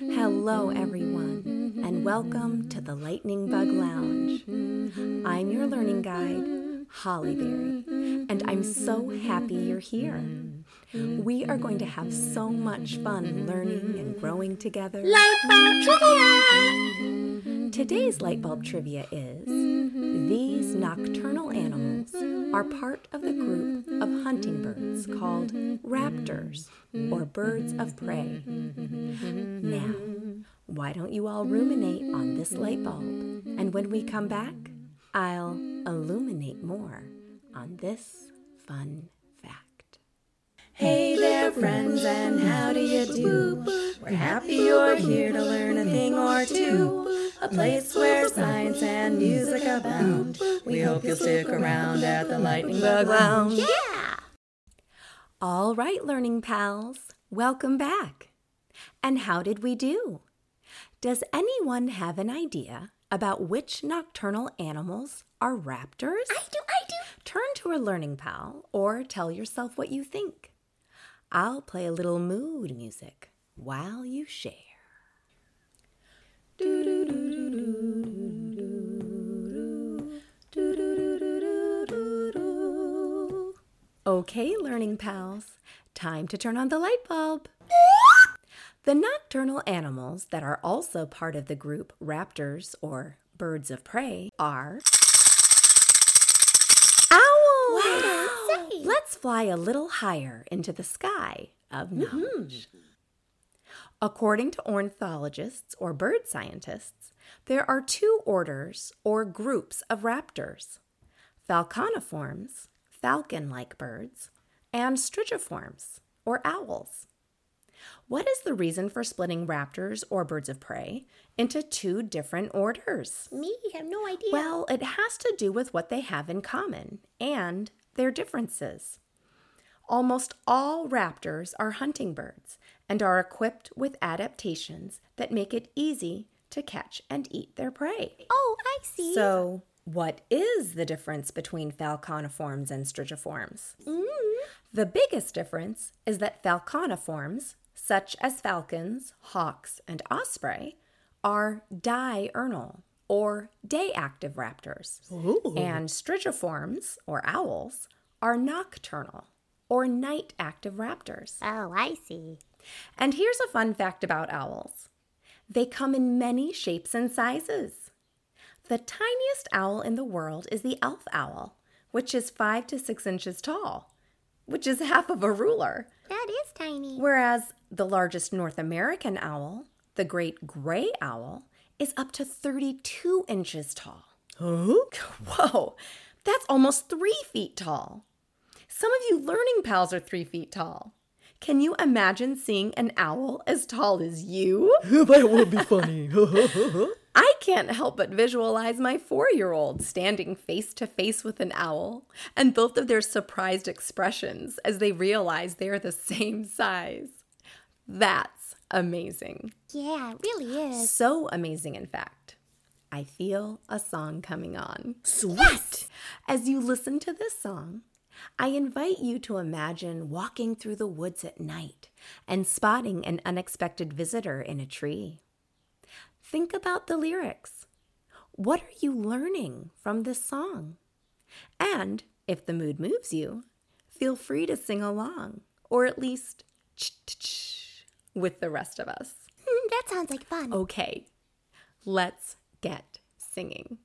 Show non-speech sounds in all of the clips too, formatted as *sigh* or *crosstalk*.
Hello, everyone, and welcome to the Lightning Bug Lounge. I'm your learning guide, HollyBerry, and I'm so happy you're here. We are going to have so much fun learning and growing together. Light bulb trivia! Today's light bulb trivia is These nocturnal animals are part of the group of hunting birds called raptors or birds of prey. Now, why don't you all ruminate on this light bulb? And when we come back, I'll illuminate more on this fun fact. Hey there, friends, and how do you do? We're happy you're here to learn a thing or two. A place where science and music abound. We hope you'll stick around at the Lightning Bug Lounge. Yeah! All right, learning pals, welcome back. And how did we do? Does anyone have an idea about which nocturnal animals are raptors? I do, I do. Turn to a learning pal or tell yourself what you think. I'll play a little mood music while you share. Okay, learning pals, time to turn on the light bulb. The nocturnal animals that are also part of the group raptors or birds of prey are owls. Wow. Let's fly a little higher into the sky of knowledge. According to ornithologists or bird scientists, there are two orders or groups of raptors falconiforms, falcon like birds, and strigiforms, or owls. What is the reason for splitting raptors or birds of prey into two different orders? Me? have no idea. Well, it has to do with what they have in common and their differences. Almost all raptors are hunting birds and are equipped with adaptations that make it easy to catch and eat their prey. oh, I see. So, what is the difference between falconiforms and strigiforms? Mm. The biggest difference is that falconiforms, such as falcons, hawks, and osprey, are diurnal or day active raptors. And strigiforms, or owls, are nocturnal or night active raptors. Oh, I see. And here's a fun fact about owls they come in many shapes and sizes. The tiniest owl in the world is the elf owl, which is five to six inches tall, which is *laughs* half of a ruler. That is tiny. Whereas the largest North American owl, the great gray owl, is up to 32 inches tall. *laughs* Whoa, that's almost three feet tall. Some of you learning pals are three feet tall. Can you imagine seeing an owl as tall as you? *laughs* that would be funny. *laughs* I can't help but visualize my four year old standing face to face with an owl and both of their surprised expressions as they realize they are the same size. That's amazing. Yeah, it really is. So amazing, in fact. I feel a song coming on. Sweet. As you listen to this song, I invite you to imagine walking through the woods at night and spotting an unexpected visitor in a tree. Think about the lyrics. What are you learning from this song? And if the mood moves you, feel free to sing along, or at least ch-ch-ch with the rest of us. Hmm, that sounds like fun. Okay, let's get singing.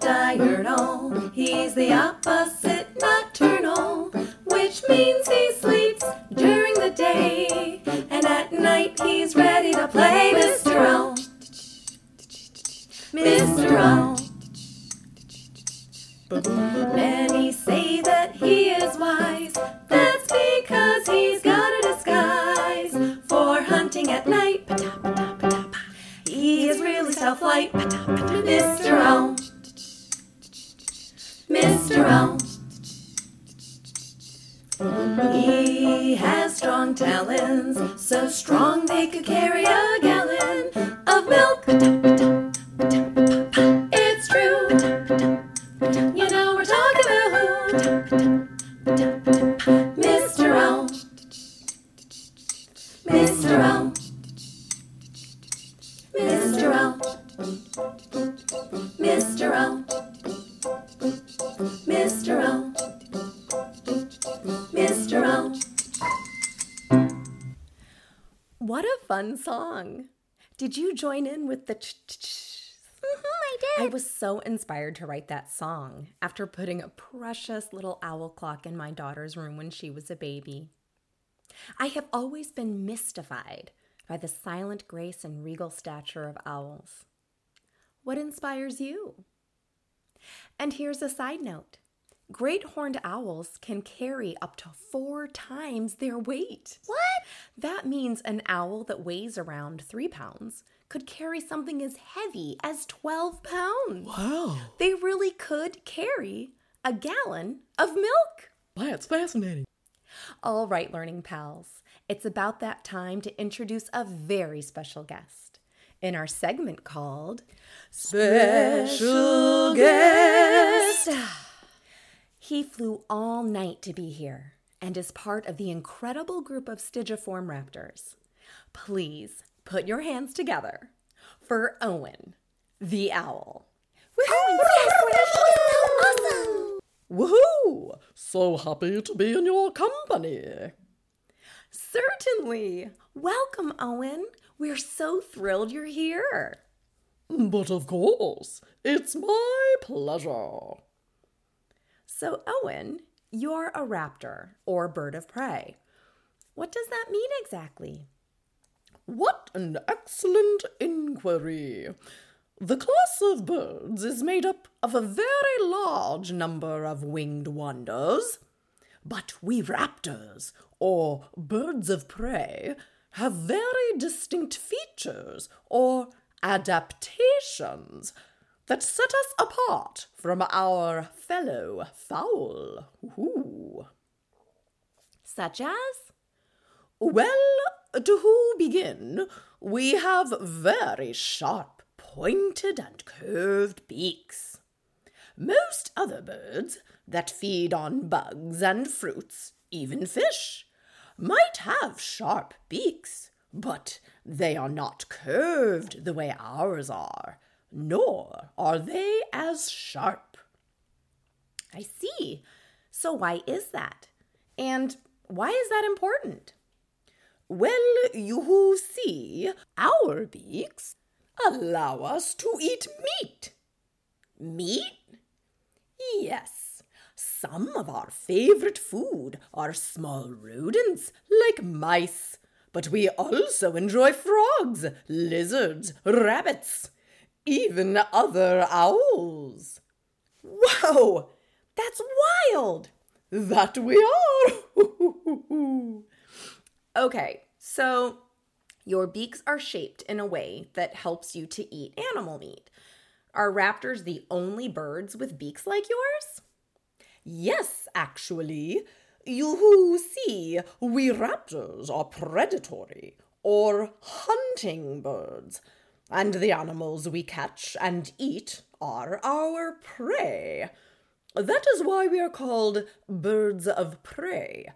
Diurnal, he's the opposite with the ch ch ch? I mm-hmm, I did. was so inspired to write that song after putting a precious little owl clock in my daughter's room when she was a baby. I have always been mystified by the silent grace and regal stature of owls. What inspires you? And here's a side note great horned owls can carry up to four times their weight. What? That means an owl that weighs around three pounds could carry something as heavy as 12 pounds. Wow, They really could carry a gallon of milk. that's fascinating. All right, learning pals, it's about that time to introduce a very special guest in our segment called Special guest. He flew all night to be here and is part of the incredible group of Strigiform raptors. Please put your hands together for Owen, the owl. Awesome. Woohoo! So happy to be in your company. Certainly. Welcome, Owen. We're so thrilled you're here. But of course, it's my pleasure. So, Owen, you're a raptor or bird of prey. What does that mean exactly? What an excellent inquiry. The class of birds is made up of a very large number of winged wonders. But we raptors, or birds of prey, have very distinct features or adaptations that set us apart from our fellow fowl. Ooh. Such as? Well, to who begin? We have very sharp, pointed, and curved beaks. Most other birds that feed on bugs and fruits, even fish, might have sharp beaks, but they are not curved the way ours are, nor are they as sharp. I see. So, why is that? And why is that important? Well, you see, our beaks allow us to eat meat. Meat? Yes. Some of our favorite food are small rodents like mice, but we also enjoy frogs, lizards, rabbits, even other owls. Whoa! That's wild! That we are. *laughs* Okay, so your beaks are shaped in a way that helps you to eat animal meat. Are raptors the only birds with beaks like yours? Yes, actually. You see, we raptors are predatory or hunting birds, and the animals we catch and eat are our prey. That is why we are called birds of prey.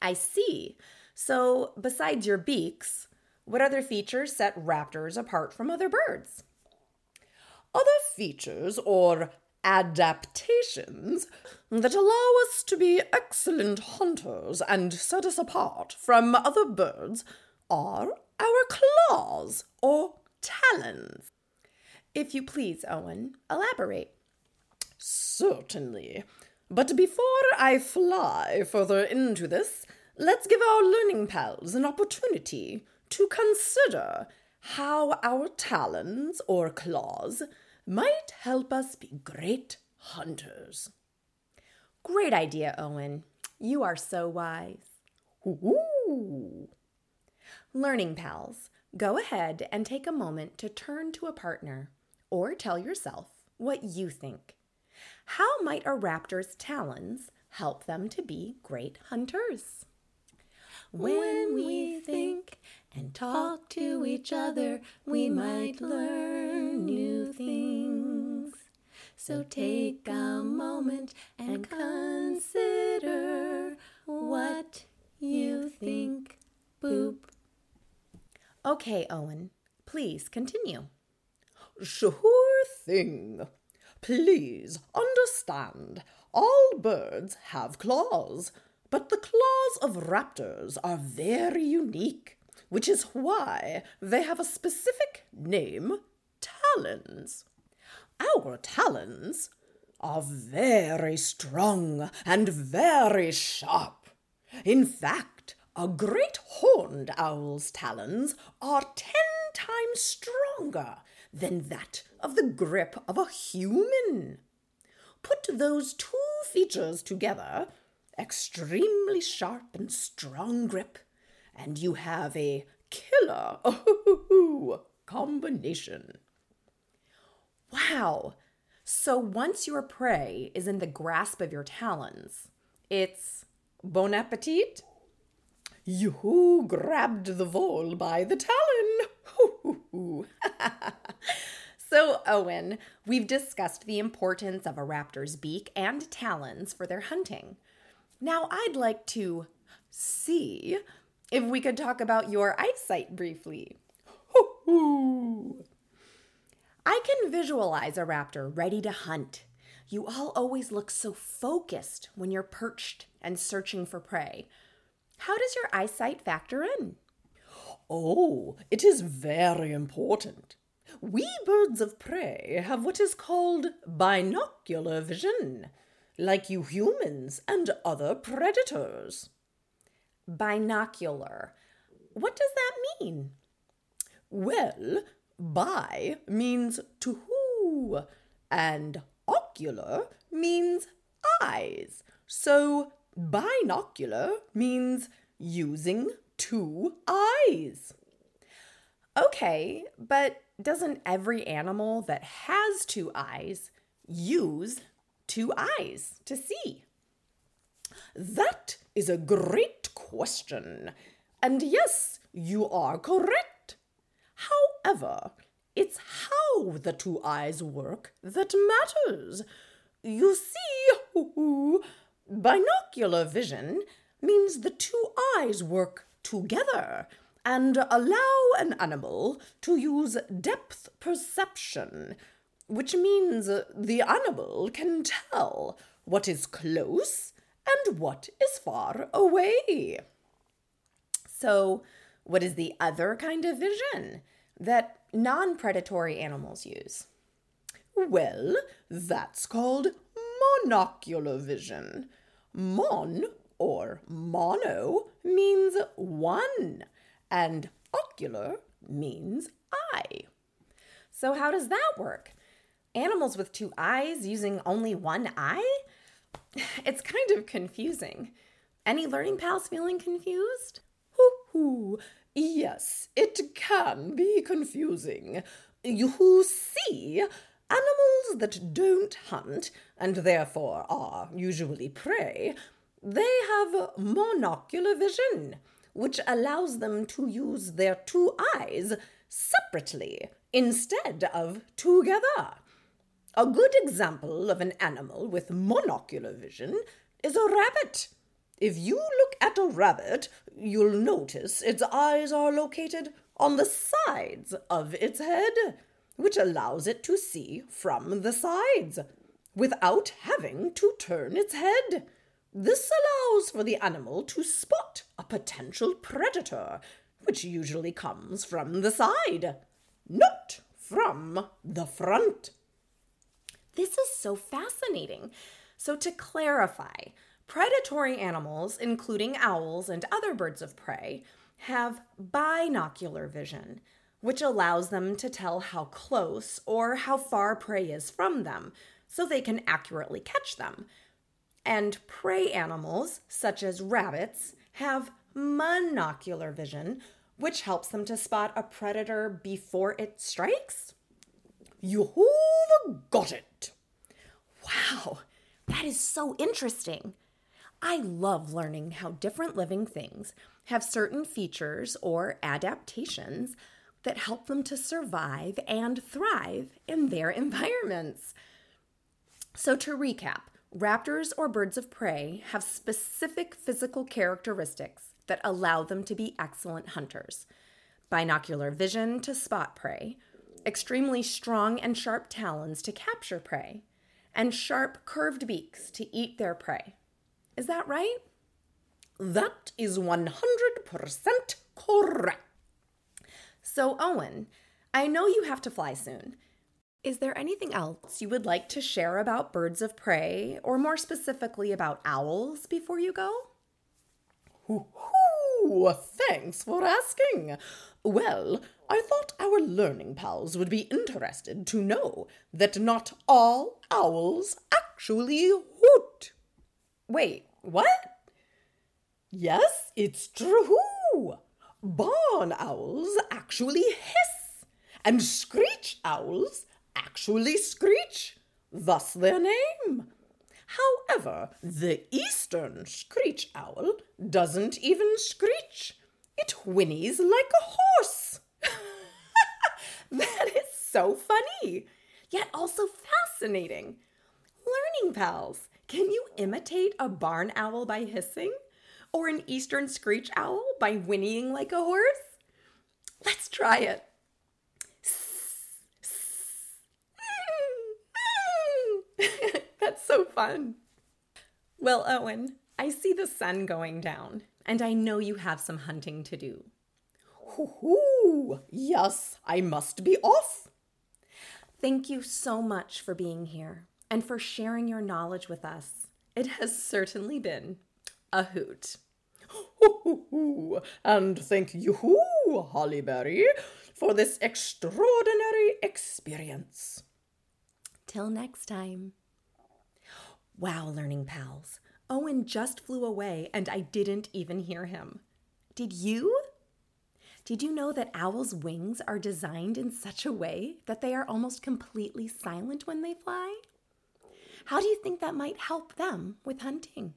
I see. So, besides your beaks, what other features set raptors apart from other birds? Other features or adaptations that allow us to be excellent hunters and set us apart from other birds are our claws or talons. If you please, Owen, elaborate. Certainly. But before I fly further into this, let's give our learning pals an opportunity to consider how our talons or claws might help us be great hunters. Great idea, Owen. You are so wise. Ooh. Learning pals, go ahead and take a moment to turn to a partner or tell yourself what you think. How might a raptor's talons help them to be great hunters? When we think and talk to each other, we might learn new things. So take a moment and consider what you think. Boop. Okay, Owen, please continue. Sure thing. Please understand, all birds have claws, but the claws of raptors are very unique, which is why they have a specific name talons. Our talons are very strong and very sharp. In fact, a great horned owl's talons are ten times stronger than that of the grip of a human. Put those two features together, extremely sharp and strong grip, and you have a killer *laughs* combination. Wow! So once your prey is in the grasp of your talons, it's bon appetit? You grabbed the vole by the talon. *laughs* so, Owen, we've discussed the importance of a raptor's beak and talons for their hunting. Now, I'd like to see if we could talk about your eyesight briefly. I can visualize a raptor ready to hunt. You all always look so focused when you're perched and searching for prey. How does your eyesight factor in? Oh, it is very important. We birds of prey have what is called binocular vision, like you humans and other predators. Binocular. What does that mean? Well, bi means to who, and ocular means eyes. So binocular means using two eyes. Okay, but doesn't every animal that has two eyes use two eyes to see? That is a great question. And yes, you are correct. However, it's how the two eyes work that matters. You see, binocular vision means the two eyes work together and allow an animal to use depth perception, which means the animal can tell what is close and what is far away. So, what is the other kind of vision that non predatory animals use? Well, that's called monocular vision. Mon or mono means one, and ocular means eye. So, how does that work? Animals with two eyes using only one eye? *laughs* It's kind of confusing. Any learning pals feeling confused? Hoo hoo. Yes, it can be confusing. You see, animals that don't hunt and therefore are usually prey, they have monocular vision, which allows them to use their two eyes separately instead of together. A good example of an animal with monocular vision is a rabbit. If you look at a rabbit, you'll notice its eyes are located on the sides of its head, which allows it to see from the sides without having to turn its head. This allows for the animal to spot a potential predator, which usually comes from the side, not from the front. This is so fascinating. So, to clarify, predatory animals, including owls and other birds of prey, have binocular vision, which allows them to tell how close or how far prey is from them so they can accurately catch them. And prey animals, such as rabbits, have monocular vision, which helps them to spot a predator before it strikes. You've got it. Wow, that is so interesting. I love learning how different living things have certain features or adaptations that help them to survive and thrive in their *laughs* environments. So, to recap, raptors or birds of prey have specific physical characteristics that allow them to be excellent hunters binocular vision to spot prey, extremely strong and sharp talons to capture prey, and sharp curved beaks to eat their prey. Is that right? That is 100% correct. So, Owen, I know you have to fly soon. Is there anything else you would like to share about birds of prey, or more specifically about owls, before you go? Hoo! Thanks for asking. Well, I thought our learning pals would be interested to know that not all owls actually hoot. Wait, what? Yes, it's true. Barn owls actually hiss, and screech owls actually screech, thus their name. However, the eastern screech owl doesn't even screech. It whinnies like a horse. That is so funny, yet also fascinating. Learning pals, can you imitate a barn owl by hissing? Or an eastern screech owl by whinnying like a horse? Let's try it. *laughs* That's so fun. Well, Owen, I see the sun going down, and I know you have some hunting to do. Hoo hoo! Yes, I must be off. Thank you so much for being here and for sharing your knowledge with us. It has certainly been a hoot. Hoo hoo hoo! And thank you, HollyBerry, for this extraordinary experience. Till next time. Wow, learning pals. Owen just flew away and I didn't even hear him. Did you? Did you know that owls' wings are designed in such a way that they are almost completely silent when they fly? How do you think that might help them with hunting?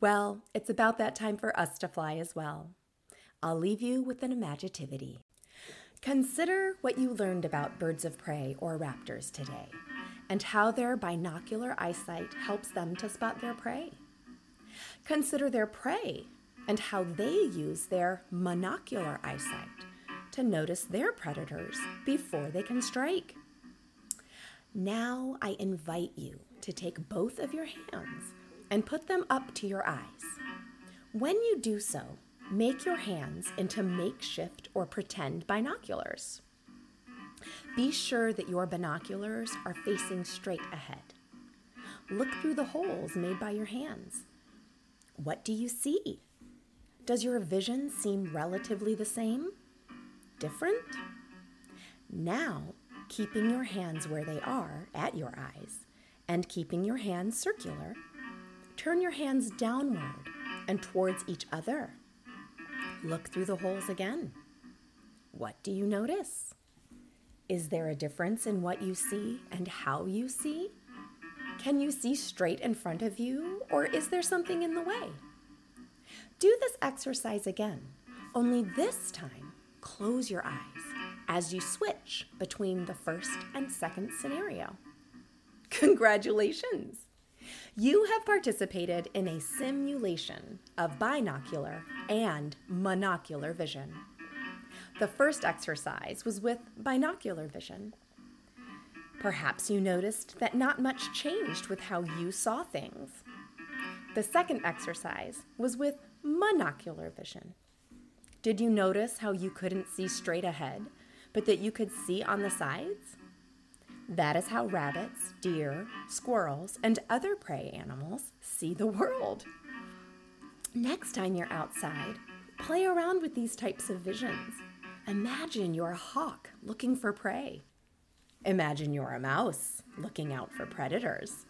Well, it's about that time for us to fly as well. I'll leave you with an imagitivity. Consider what you learned about birds of prey or raptors today and how their binocular eyesight helps them to spot their prey. Consider their prey and how they use their monocular eyesight to notice their predators before they can strike. Now I invite you to take both of your hands and put them up to your eyes. When you do so, make your hands into makeshift or pretend binoculars. Be sure that your binoculars are facing straight ahead. Look through the holes made by your hands. What do you see? Does your vision seem relatively the same? Different? Now, keeping your hands where they are at your eyes and keeping your hands circular, turn your hands downward and towards each other. Look through the holes again. What do you notice? Is there a difference in what you see and how you see? Can you see straight in front of you, or is there something in the way? Do this exercise again, only this time close your eyes as you switch between the first and second scenario. Congratulations! You have participated in a simulation of binocular and monocular vision. The first exercise was with binocular vision. Perhaps you noticed that not much changed with how you saw things. The second exercise was with monocular vision. Did you notice how you couldn't see straight ahead, but that you could see on the sides? That is how rabbits, deer, squirrels, and other prey animals see the world. Next time you're outside, play around with these types of visions Imagine you're a hawk looking for prey. Imagine you're a mouse looking out for predators.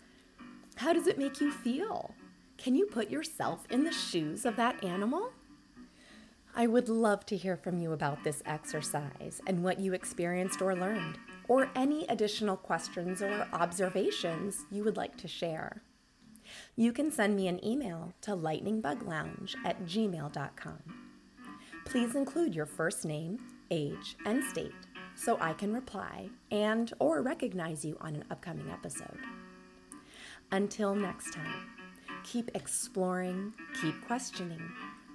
How does it make you feel? Can you put yourself in the shoes of that animal? I would love to hear from you about this exercise and what you experienced or learned, or any additional questions or observations you would like to share. You can send me an email to lightningbuglounge at gmail.com. Please include your first name, age, and state so I can reply and or recognize you on an upcoming episode. Until next time, keep exploring, keep questioning,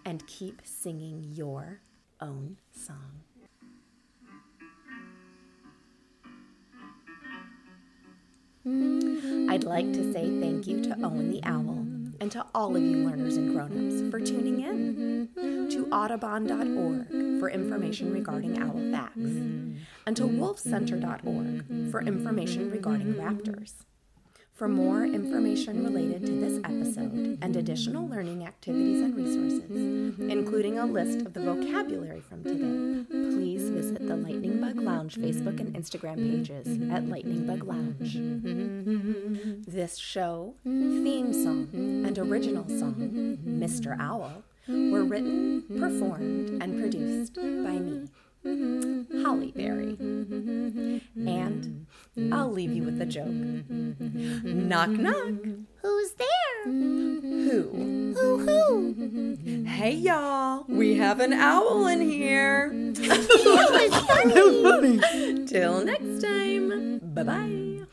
and keep singing your own song. I'd like to say thank you to Owen the Owl and to all of you learners and grown-ups for tuning in, to audubon.org for information regarding owl facts, and to wolfcenter.org for information regarding raptors. For more information related to this episode and additional learning activities and resources, including a list of the vocabulary from today, please visit the Lightning Bug Lounge Facebook and Instagram pages at Lightning Bug Lounge. This show, theme song, and original song, Mr. Owl, were written, performed, and produced by me. Holly Berry. And mm-hmm. I'll leave you with a joke. Mm-hmm. Mm-hmm. Knock, knock. Who's there? Who? Who, who? Hey, y'all. We have an owl in here. *laughs* that was funny. Till next time. Bye bye.